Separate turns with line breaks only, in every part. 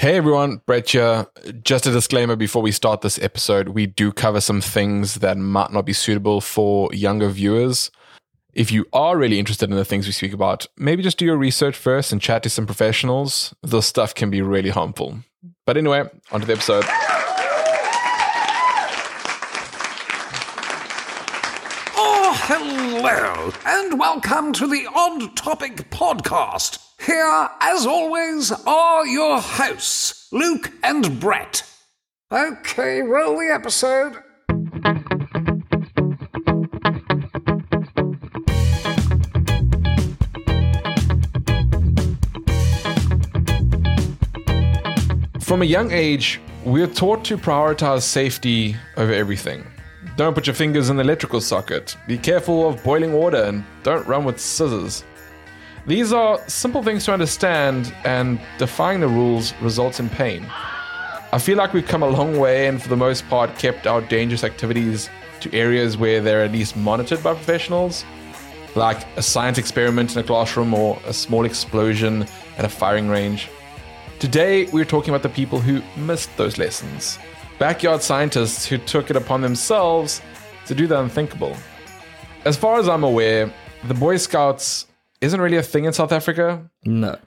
Hey everyone, Brett here. Just a disclaimer before we start this episode, we do cover some things that might not be suitable for younger viewers. If you are really interested in the things we speak about, maybe just do your research first and chat to some professionals. This stuff can be really harmful. But anyway, on to the episode.
Oh, hello, and welcome to the Odd Topic Podcast. Here, as always, are your hosts, Luke and Brett. Okay, roll the episode.
From a young age, we're taught to prioritize safety over everything. Don't put your fingers in the electrical socket. Be careful of boiling water and don't run with scissors. These are simple things to understand, and defying the rules results in pain. I feel like we've come a long way and, for the most part, kept our dangerous activities to areas where they're at least monitored by professionals, like a science experiment in a classroom or a small explosion at a firing range. Today, we're talking about the people who missed those lessons backyard scientists who took it upon themselves to do the unthinkable. As far as I'm aware, the Boy Scouts isn't really a thing in South Africa.
No.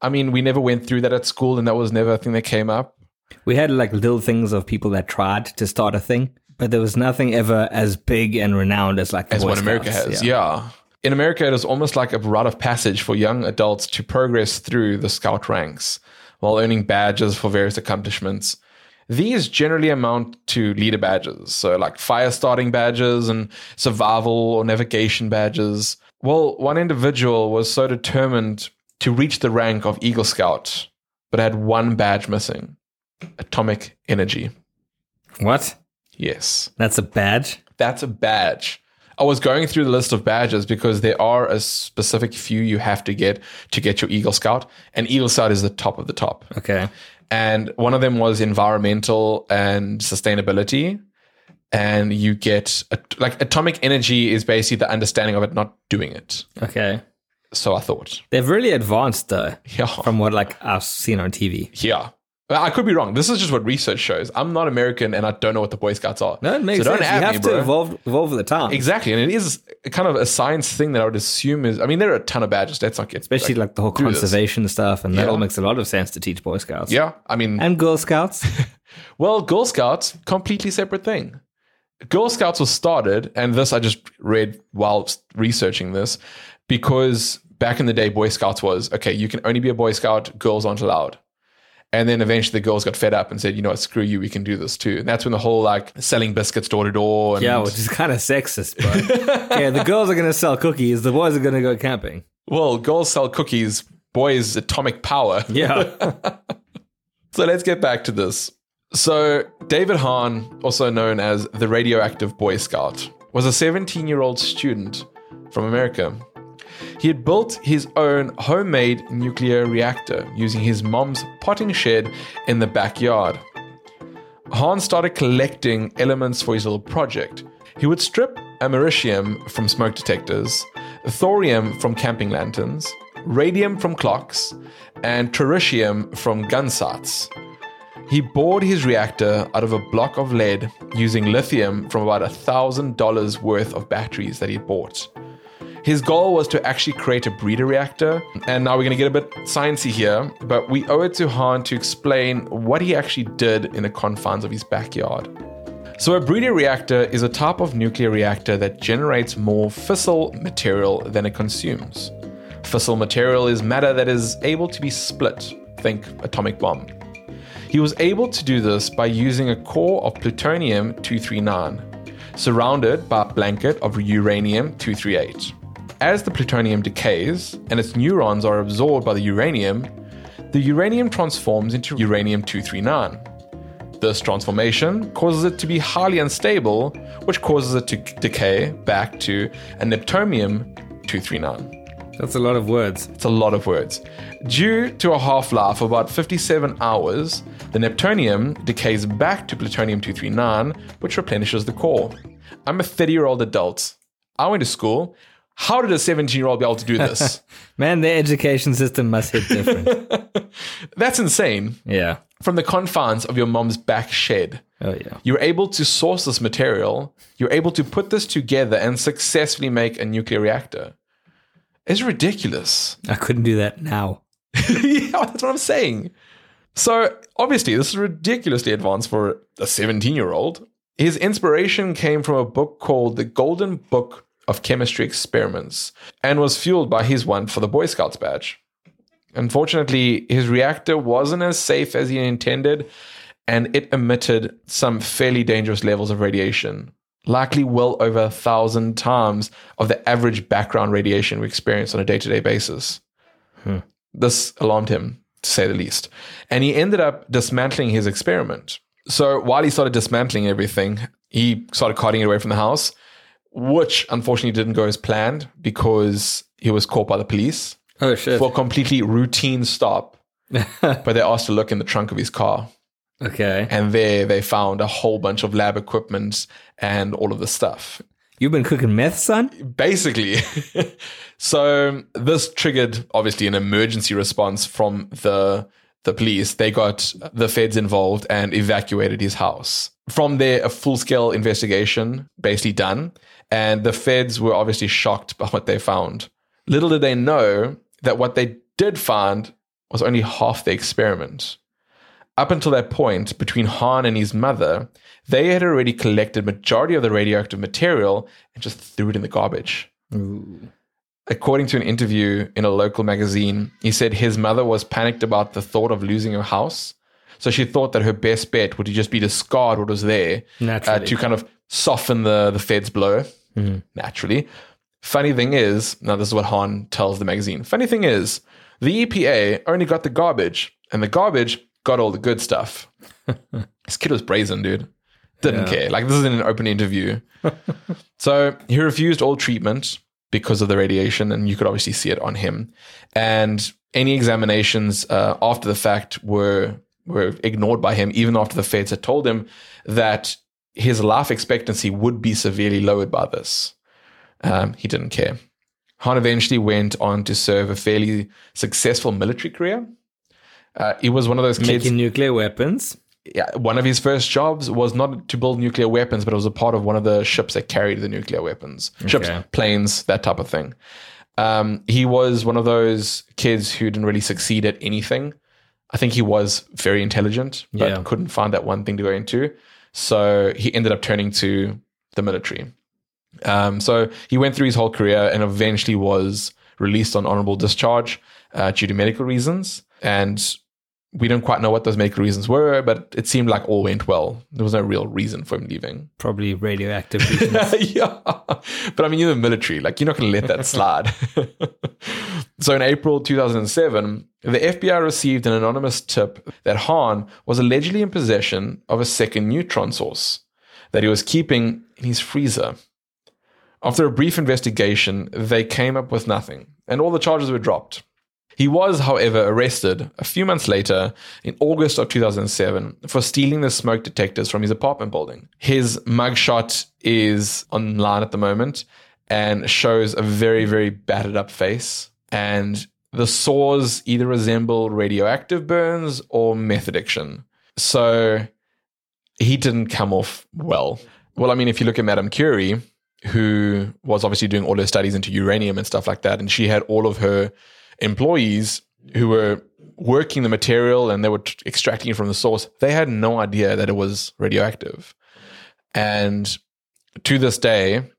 I mean, we never went through that at school, and that was never a thing that came up.
We had like little things of people that tried to start a thing, but there was nothing ever as big and renowned as like the
as
Boy
what America
Scouts.
has. Yeah. In America, it is almost like a rite of passage for young adults to progress through the scout ranks while earning badges for various accomplishments. These generally amount to leader badges, so like fire starting badges and survival or navigation badges. Well, one individual was so determined to reach the rank of Eagle Scout, but had one badge missing atomic energy.
What?
Yes.
That's a badge?
That's a badge. I was going through the list of badges because there are a specific few you have to get to get your Eagle Scout, and Eagle Scout is the top of the top.
Okay.
And one of them was environmental and sustainability. And you get a, like atomic energy is basically the understanding of it not doing it.
Okay.
So I thought,
They've really advanced though,
yeah,
from what like I've seen on TV.
yeah. I could be wrong. This is just what research shows. I'm not American, and I don't know what the Boy Scouts are.
No, it makes
so don't
sense. you have
me,
to
bro.
evolve evolve with the time.
Exactly, and it is kind of a science thing that I would assume is. I mean, there are a ton of badges. Let's not get
Especially like, the whole
do this.
conservation stuff, and that
Yeah.
all makes a lot of sense to teach Boy Scouts.
Yeah, I mean,
And Girl Scouts.
well, Girl Scouts completely separate thing. Girl Scouts was started, and this I just read while researching this, because back in the day, Boy Scouts was okay. You can only be a Boy Scout. Girls aren't allowed. And then eventually the girls got fed up and said, you know what, screw you, we can do this too. And that's when the whole like selling biscuits door to door
yeah, which is kind of sexist, but yeah, the girls are going to sell cookies, the boys are going to go camping.
well, girls sell cookies, boys atomic power.
Yeah.
So let's get back to this. So, David Hahn, also known as the radioactive Boy Scout, was a 17 year old student from America. He had built his own homemade nuclear reactor using his mom's potting shed in the backyard. Hahn started collecting elements for his little project. He would strip americium from smoke detectors, thorium from camping lanterns, radium from clocks, and tritium from gun sights. He bored his reactor out of a block of lead using lithium from about $1,000 worth of batteries that he bought. His goal was to actually create a breeder reactor, and now we're going to get a bit sciencey here, but we owe it to Hahn to explain what he actually did in the confines of his backyard. So, a breeder reactor is a type of nuclear reactor that generates more fissile material than it consumes. Fissile material is matter that is able to be split, think atomic bomb. He was able to do this by using a core of plutonium 239, surrounded by a blanket of uranium 238. As the plutonium decays and its neutrons are absorbed by the uranium, the uranium transforms into uranium 239. This transformation causes it to be highly unstable, which causes it to decay back to a neptunium 239.
That's a lot of words.
It's a lot of words. Due to a half life of about 57 hours, the neptunium decays back to plutonium 239, which replenishes the core. I'm a 30 year old adult. I went to school. How did a 17 year old be able to do this?
Man, the education system must hit different.
That's insane.
yeah.
From the confines of your mom's back shed,
Oh yeah.
you're able to source this material, you're able to put this together and successfully make a nuclear reactor. It's ridiculous.
I couldn't do that now.
yeah, that's what I'm saying. So, obviously, this is ridiculously advanced for a 17 year old. His inspiration came from a book called The Golden Book of Chemistry Experiments and was fueled by his one for the Boy Scouts badge. Unfortunately, his reactor wasn't as safe as he intended, and it emitted some fairly dangerous levels of radiation, likely well over a thousand times of the average background radiation we experience on a day to day basis. Hmm. This alarmed him, to say the least. And he ended up dismantling his experiment. So while he started dismantling everything, he started carting it away from the house, which unfortunately didn't go as planned because he was caught by the police
Oh shit.
for a completely routine stop. but they asked to look in the trunk of his car.
okay.
And there they found a whole bunch of lab equipment and all of the stuff.
You've been cooking meth, son?
Basically. so this triggered obviously an emergency response from the the police. They got the feds involved and evacuated his house. From there, a full scale investigation basically done. And the feds were obviously shocked by what they found. Little did they know that what they did find was only half the experiment. Up until that point, between Hahn and his mother, they had already collected majority of the radioactive material and just threw it in the garbage. Ooh. According to an interview in a local magazine, he said his mother was panicked about the thought of losing her house. So she thought that her best bet would just be to discard what was there uh, to kind of soften the, the Fed's blow, naturally. Funny thing is, now this is what Hahn tells the magazine. Funny thing is, the EPA only got the garbage, and the garbage got all the good stuff. this kid was brazen, dude. Didn't care. Like, this is in an open interview. so he refused all treatment because of the radiation, and you could obviously see it on him. And any examinations uh, after the fact were were ignored by him, even after the feds had told him that his life expectancy would be severely lowered by this. Um, he didn't care. Hahn eventually went on to serve a fairly successful military career. Uh, he was one of those kids.
Making nuclear weapons.
yeah, one of his first jobs was not to build nuclear weapons, but it was a part of one of the ships that carried the nuclear weapons, ships,
Okay.
planes, that type of thing. Um, he was one of those kids who didn't really succeed at anything. I think he was very intelligent, but
Yeah.
couldn't find that one thing to go into. So he ended up turning to the military. Um, so he went through his whole career and eventually was released on honorable discharge uh, due to medical reasons. And we don't quite know what those medical reasons were, but it seemed like all went well. There was no real reason for him leaving.
Probably radioactive reasons.
yeah. But I mean, you're the military. Like, you're not going to let that slide. so in April 2007, the FBI received an anonymous tip that Hahn was allegedly in possession of a second neutron source that he was keeping in his freezer. After a brief investigation, they came up with nothing, and all the charges were dropped. He was, however, arrested a few months later in August of 2007 for stealing the smoke detectors from his apartment building. His mugshot is online at the moment and shows a very, very battered up face. And the sores either resemble radioactive burns or meth addiction. So he didn't come off well. Well, I mean, if you look at Madame Curie, who was obviously doing all her studies into uranium and stuff like that, and she had all of her employees who were working the material and they were t- extracting it from the source, they had no idea that it was radioactive. And to this day,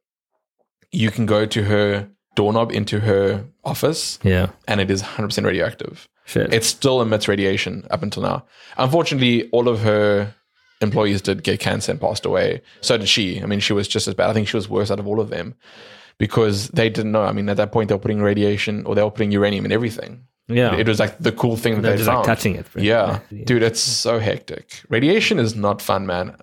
you can go to her doorknob into her office
yeah.
and it is 100% radioactive.
Shit.
It still emits radiation up until now. Unfortunately, all of her employees did get cancer and passed away. So did she. I mean, she was just as bad. I think she was worse out of all of them because they didn't know. I mean, at that point, they were putting radiation or they were putting uranium in everything.
yeah.
It was like the cool thing that
They're
they
just like touching it.
Yeah.
Yeah.
Dude, it's so hectic. Radiation is not fun, man.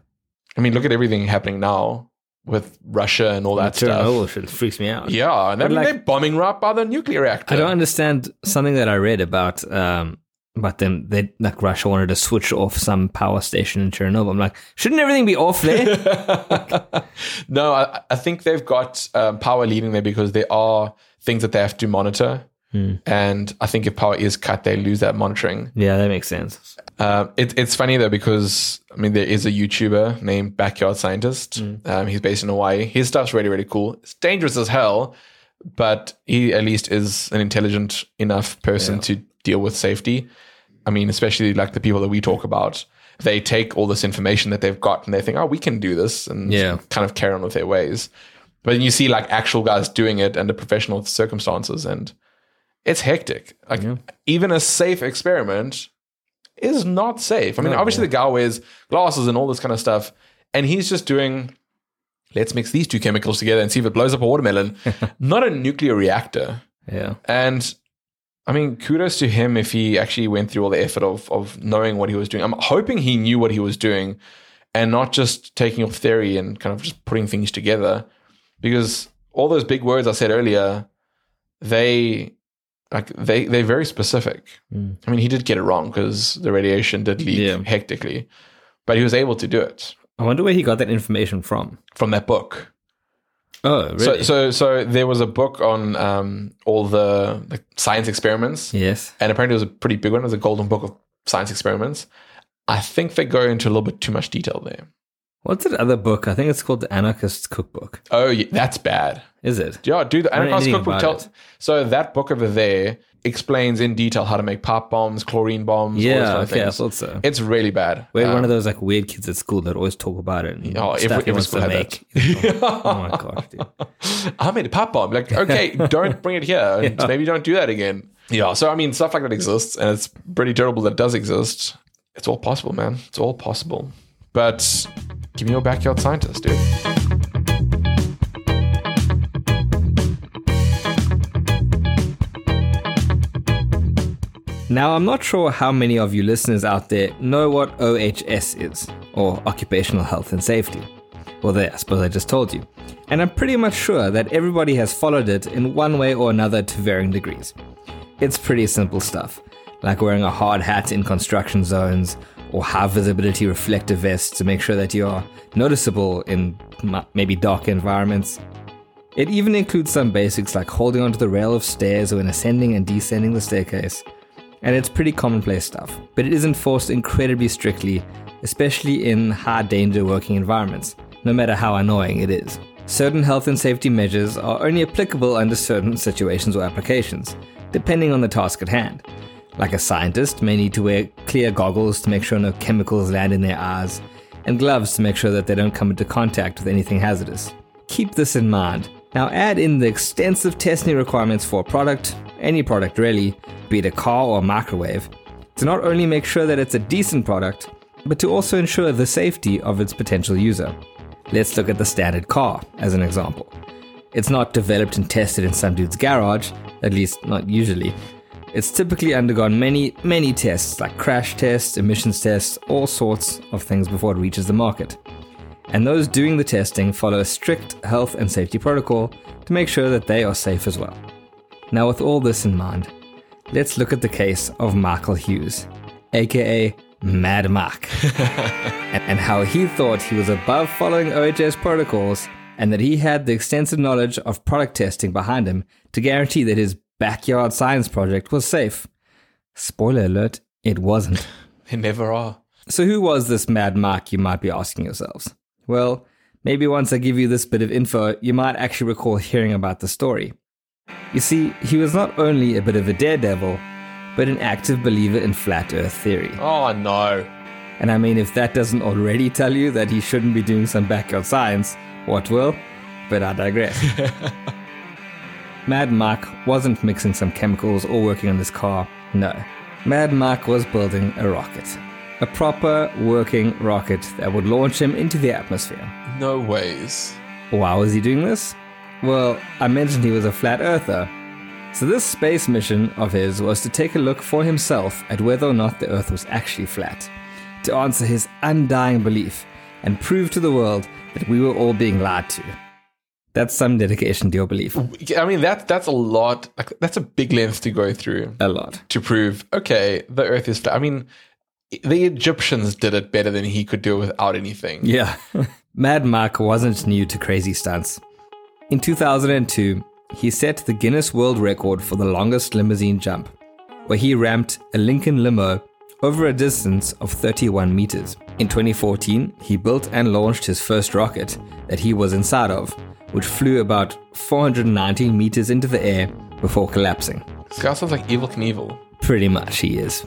I mean, look at everything happening now with Russia and all that stuff.
Chernobyl shit freaks me out.
Yeah, and I mean,
like-
they're bombing right by the nuclear reactor.
I don't understand something that I read about um, But then they like Russia wanted to switch off some power station in Chernobyl. I'm like, shouldn't everything be off there?
No, I, I think they've got um, power leading there because there are things that they have to monitor. And I think if power is cut, they lose that monitoring.
yeah, that makes sense.
Uh, it, it's funny though because I mean there is a YouTuber named Backyard Scientist. Um, he's based in Hawaii. His stuff's really really cool. It's dangerous as hell, but he at least is an intelligent enough person to deal with safety. I mean, especially like the people that we talk about, they take all this information that they've got and they think, oh, we can do this, and
Yeah.
kind of carry on with their ways. But then you see like actual guys doing it under professional circumstances, and it's hectic. Like even a safe experiment is not safe. I mean, obviously the guy wears glasses and all this kind of stuff, and he's just doing. Let's mix these two chemicals together and see if it blows up a watermelon. not a nuclear reactor.
Yeah.
And I mean, kudos to him if he actually went through all the effort of of knowing what he was doing. I'm hoping he knew what he was doing and not just taking off theory and kind of just putting things together. Because all those big words I said earlier, they like they they're very specific. Hmm. I mean, he did get it wrong because the radiation did leak
Yeah.
hectically, but he was able to do it
I wonder where he got that information from.
from that book.
Oh, really?
So, so, so there was a book on um, all the, the science experiments,
yes.
and apparently it was a pretty big one. It was a golden book of science experiments. I think they go into a little bit too much detail there.
What's that other book? I think it's called The Anarchist Cookbook.
Oh, yeah, that's bad.
Is it?
Yeah, dude, the
I don't know
Anarchist cookbook tells.
it.
So that book over there explains in detail how to make pop bombs, chlorine bombs. all
Yeah,
kind of
okay, I thought so.
It's really bad.
We're
Um,
one of those like weird kids at school that always talk about it. And
Oh, every- every school
to
had
make. oh my gosh, dude.
I made a pop bomb. Like, okay, don't bring it here. And Maybe don't do that again. Yeah. So I mean, stuff like that exists, and it's pretty terrible that it does exist. It's all possible, man. It's all possible. But give me your backyard scientist, dude.
Now, I'm not sure how many of you listeners out there know what OHS is, or Occupational Health and Safety. Well, there, I suppose I just told you. And I'm pretty much sure that everybody has followed it in one way or another to varying degrees. It's pretty simple stuff, like wearing a hard hat in construction zones, or have visibility reflective vests to make sure that you're noticeable in maybe dark environments. It even includes some basics like holding onto the rail of stairs when ascending and descending the staircase. And it's pretty commonplace stuff, but it is enforced incredibly strictly, especially in high danger working environments, no matter how annoying it is. Certain health and safety measures are only applicable under certain situations or applications, depending on the task at hand. Like a scientist may need to wear clear goggles to make sure no chemicals land in their eyes, and gloves to make sure that they don't come into contact with anything hazardous. Keep this in mind. Now add in the extensive testing requirements for a product, any product really, be it a car or a microwave, to not only make sure that it's a decent product, but to also ensure the safety of its potential user. Let's look at the standard car as an example. It's not developed and tested in some dude's garage, at least not usually. It's typically undergone many, many tests like crash tests, emissions tests, all sorts of things before it reaches the market. And those doing the testing follow a strict health and safety protocol to make sure that they are safe as well. Now, with all this in mind, let's look at the case of Michael Hughes, aka Mad Mark, and, and how he thought he was above following OHS protocols and that he had the extensive knowledge of product testing behind him to guarantee that his backyard science project was safe. Spoiler alert, it wasn't.
They never are.
So, who was this Mad Mark, you might be asking yourselves? Well, maybe once I give you this bit of info, you might actually recall hearing about the story. You see, he was not only a bit of a daredevil, but an active believer in flat earth theory.
Oh no.
And I mean, if that doesn't already tell you that he shouldn't be doing some backyard science, what will? But I digress. Mad Mark wasn't mixing some chemicals or working on this car, no. Mad Mark was building a rocket. A proper working rocket that would launch him into the atmosphere.
No ways.
Why was he doing this? Well, I mentioned he was a flat earther. So, this space mission of his was to take a look for himself at whether or not the Earth was actually flat, to answer his undying belief and prove to the world that we were all being lied to. That's some dedication to your belief.
I mean, that that's a lot. Like, that's a big length to go through
A lot.
to prove. Okay, the Earth is flat. I mean, the Egyptians did it better than he could do without anything.
Yeah. Mad Mark wasn't new to crazy stunts. In 2002, he set the Guinness World Record for the longest limousine jump, where he ramped a Lincoln limo over a distance of 31 meters. In 2014, he built and launched his first rocket that he was inside of, which flew about 419 meters into the air before collapsing.
This guy sounds like Evel Knievel.
Pretty much, he is.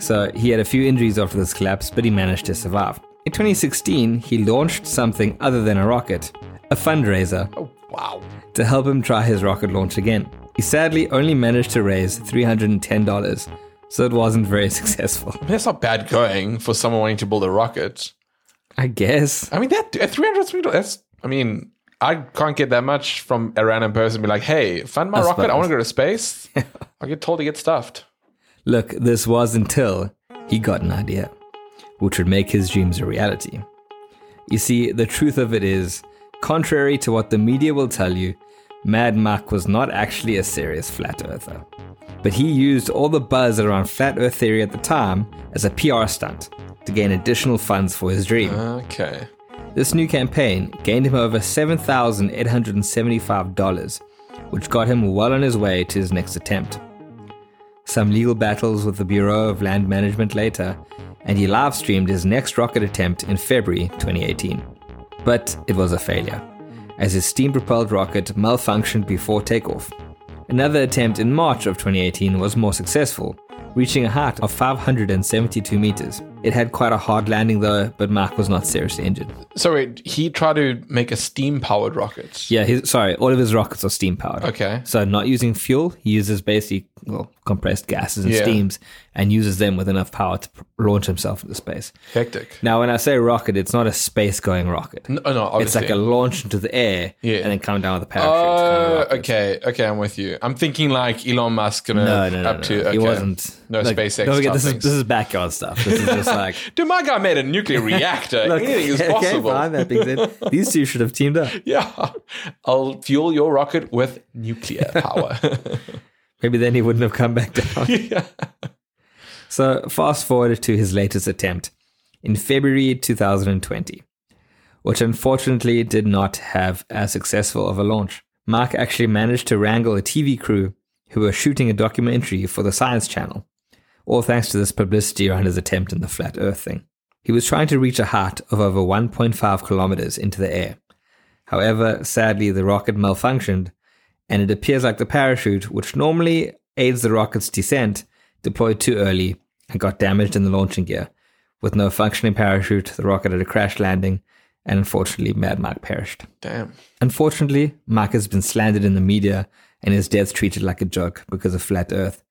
So he had a few injuries after this collapse, but he managed to survive. In 2016, he launched something other than a rocket, a fundraiser,
Oh wow.
to help him try his rocket launch again. He sadly only managed to raise $310, so it wasn't very successful.
I mean, that's not bad going for someone wanting to build a rocket.
I guess.
I mean, that at three hundred dollars. That's. I mean, I can't get that much from a random person. Be like, hey, fund my
I
rocket. I want to go to space. I get told to get stuffed.
Look, this was until he got an idea, which would make his dreams a reality. You see, the truth of it is, contrary to what the media will tell you, Mad Mark was not actually a serious flat earther. But he used all the buzz around flat earth theory at the time as a PR stunt to gain additional funds for his dream.
Okay.
This new campaign gained him over $7,875, which got him well on his way to his next attempt. Some legal battles with the Bureau of Land Management later, and he live streamed his next rocket attempt in February 2018. But it was a failure, as his steam propelled rocket malfunctioned before takeoff. Another attempt in March of 2018 was more successful, reaching a height of 572 meters. It had quite a hard landing though, but Mark was not seriously injured.
So wait, he tried to make a steam powered rocket.
Yeah, his, sorry, all of his rockets are steam powered.
Okay.
So not using fuel, he uses basically well, compressed gases and
Yeah.
steams and uses them with enough power to pr- launch himself into space.
Hectic.
Now, when I say rocket, it's not a space going rocket.
No, no, obviously.
It's like a launch into the air
Yeah.
and then come down with a parachute. kind of
Oh, okay, okay, I'm with you. I'm thinking like Elon Musk gonna
No, no, no,
up
no.
to. Okay.
He wasn't.
No
Look,
SpaceX.
Don't forget, this is this is backyard stuff. This is just like
Dude, my guy made a nuclear reactor.
look,
Anything is
okay,
possible.
fine, that being said, these two should have teamed up.
Yeah, I'll fuel your rocket with nuclear power.
Maybe then he wouldn't have come back down.
yeah.
So, fast forward to his latest attempt in February 2020, which unfortunately did not have as successful of a launch. Mark actually managed to wrangle a TV crew who were shooting a documentary for the Science Channel, all thanks to this publicity around his attempt in the flat earth thing. He was trying to reach a height of over 1.5 kilometers into the air. However, sadly, the rocket malfunctioned, and it appears like the parachute, which normally aids the rocket's descent, deployed too early and got damaged in the launching gear. With no functioning parachute, the rocket had a crash landing, and unfortunately, Mad Mark perished.
Damn.
Unfortunately, Mark has been slandered in the media and his death treated like a joke because of flat Earth.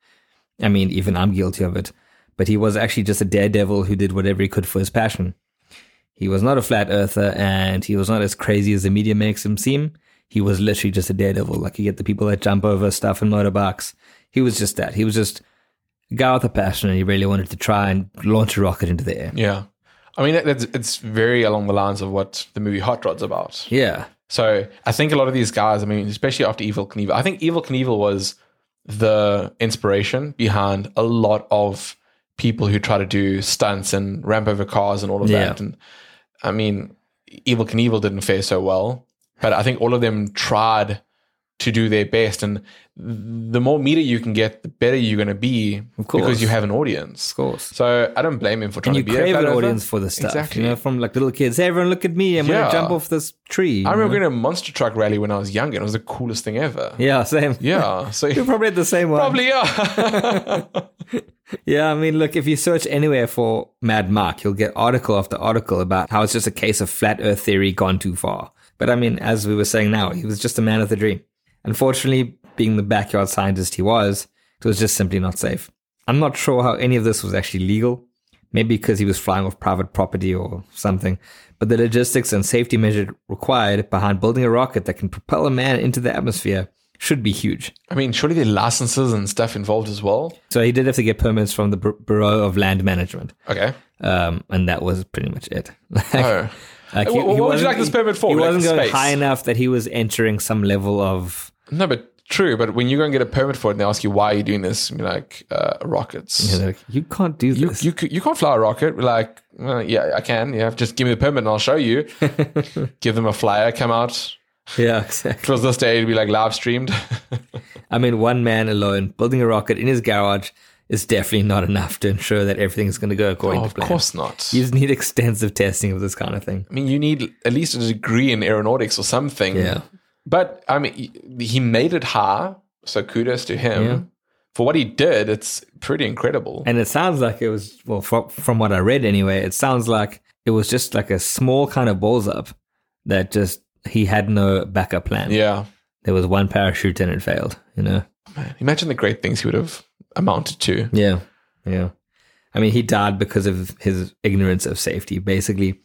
I mean, even I'm guilty of it, but he was actually just a daredevil who did whatever he could for his passion. He was not a flat earther and he was not as crazy as the media makes him seem. He was literally just a daredevil. Like you get the people that jump over stuff in motorbikes. He was just that. He was just a guy with a passion and he really wanted to try and launch a rocket into the air.
Yeah. I mean, it's, it's very along the lines of what the movie Hot Rod's about.
Yeah.
So I think a lot of these guys, I mean, especially after Evel Knievel, I think Evel Knievel was the inspiration behind a lot of people who try to do stunts and ramp over cars and all of
Yeah.
that. And I mean, Evel Knievel didn't fare so well, but I think all of them tried to do their best. And the more media you can get, the better you're going to be
course.
because you have an audience.
Of course.
So I don't blame him for trying
And you
to be a
crave an audience for this stuff.
Exactly.
You know, from like little kids, hey, everyone look at me. I'm
Yeah.
going to jump off this tree.
I remember going to a monster truck rally when I was younger. and It was the coolest thing ever.
Yeah, same.
Yeah. So
You probably had the same one.
probably yeah.
Yeah, I mean, look, if you search anywhere for Mad Mark, you'll get article after article about how it's just a case of flat earth theory gone too far. But I mean, as we were saying now, he was just a man of the dream. Unfortunately, being the backyard scientist he was, it was just simply not safe. I'm not sure how any of this was actually legal. Maybe because he was flying off private property or something. But the logistics and safety measures required behind building a rocket that can propel a man into the atmosphere should be huge.
I mean, surely there are licenses and stuff involved as well.
So he did have to get permits from the Bureau of Land Management.
Okay.
Um, and that was pretty much it.
Oh.
Like,
What- what would you like this permit for?
He
Like
wasn't going
space?
high enough that he was entering some level of.
No, but true. But when you go and get a permit for it, and they ask you why are you doing this, you're like uh, rockets.
You, like, you can't do
You,
this.
you you can't fly a rocket. We're like, uh, yeah, I can. Yeah, just give me the permit and I'll show you. give them a flyer, come out.
yeah, exactly.
If it was this day, it'd be like live streamed.
I mean, one man alone building a rocket in his garage is definitely not enough to ensure that everything's going to go according
oh,
to plan.
of course not.
You just need extensive testing of this kind of thing.
I mean, you need at least a degree in aeronautics or something.
Yeah.
But I mean, he- made it high, so kudos to him.
Yeah.
For what he did, it's pretty incredible.
And it sounds like it was, well, from, from what I read anyway, it sounds like it was just like a small kind of balls up that just he had no backup plan.
yeah.
There was one parachute and it failed, you know?
Man, imagine the great things he would have amounted to.
Yeah. Yeah. I mean, he died because of his ignorance of safety, basically.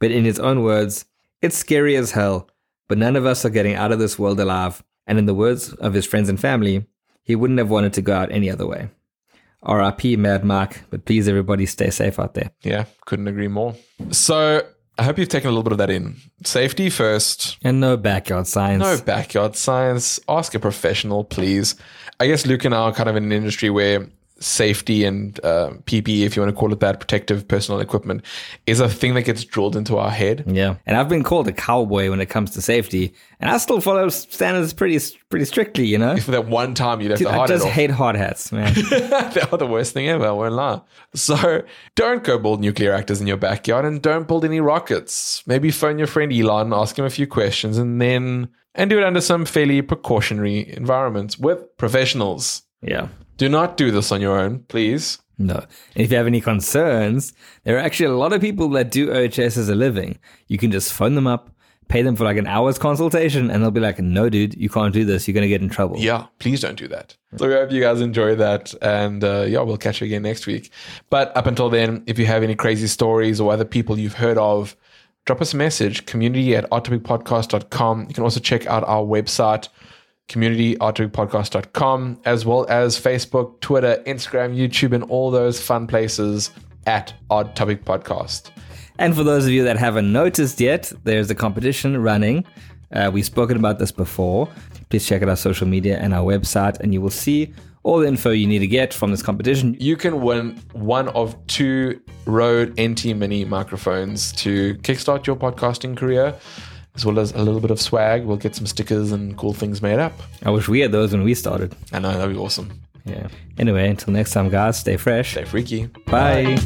But in his own words, it's scary as hell, but none of us are getting out of this world alive. And in the words of his friends and family, he wouldn't have wanted to go out any other way. RIP, Mad Mark, but please, everybody, stay safe out there.
Yeah, couldn't agree more. So I hope you've taken a little bit of that in. Safety first.
And no backyard science.
No backyard science. Ask a professional, please. I guess Luke and I are kind of in an industry where safety and uh, PPE, if you want to call it that, protective personal equipment, is a thing that gets drilled into our head.
Yeah, and I've been called a cowboy when it comes to safety, and I still follow standards pretty pretty strictly. You know,
For that one time you left
Dude,
the
I just hate hard hats, man.
they are the worst thing ever. I won't. So don't go build nuclear reactors in your backyard and don't build any rockets. Maybe phone your friend Elon, ask him a few questions, and then and do it under some fairly precautionary environments with professionals.
Yeah.
Do not do this on your own, please.
No. And if you have any concerns, there are actually a lot of people that do OHS as a living. You can just phone them up, pay them for like an hour's consultation, and they'll be like, no, dude, you can't do this. You're going to get in trouble.
Yeah, please don't do that. So I hope you guys enjoy that. And uh, yeah, we'll catch you again next week. But up until then, if you have any crazy stories or other people you've heard of, drop us a message community at oddtopicpodcast.com. You can also check out our website, community.oddtopicpodcast.com, as well as Facebook, Twitter, Instagram, YouTube, and all those fun places at Odd Topic Podcast.
And for those of you that haven't noticed yet, there's a competition running. Uh, we've spoken about this before. Please check out our social media and our website, and you will see all the info you need to get from this competition.
you can win one of two Rode NT Mini microphones to kickstart your podcasting career, as well as a little bit of swag. We'll get some stickers and cool things made up.
I wish we had those when we started.
I know that'd be awesome.
Yeah. Anyway, until next time, guys, stay fresh.
Stay freaky.
Bye.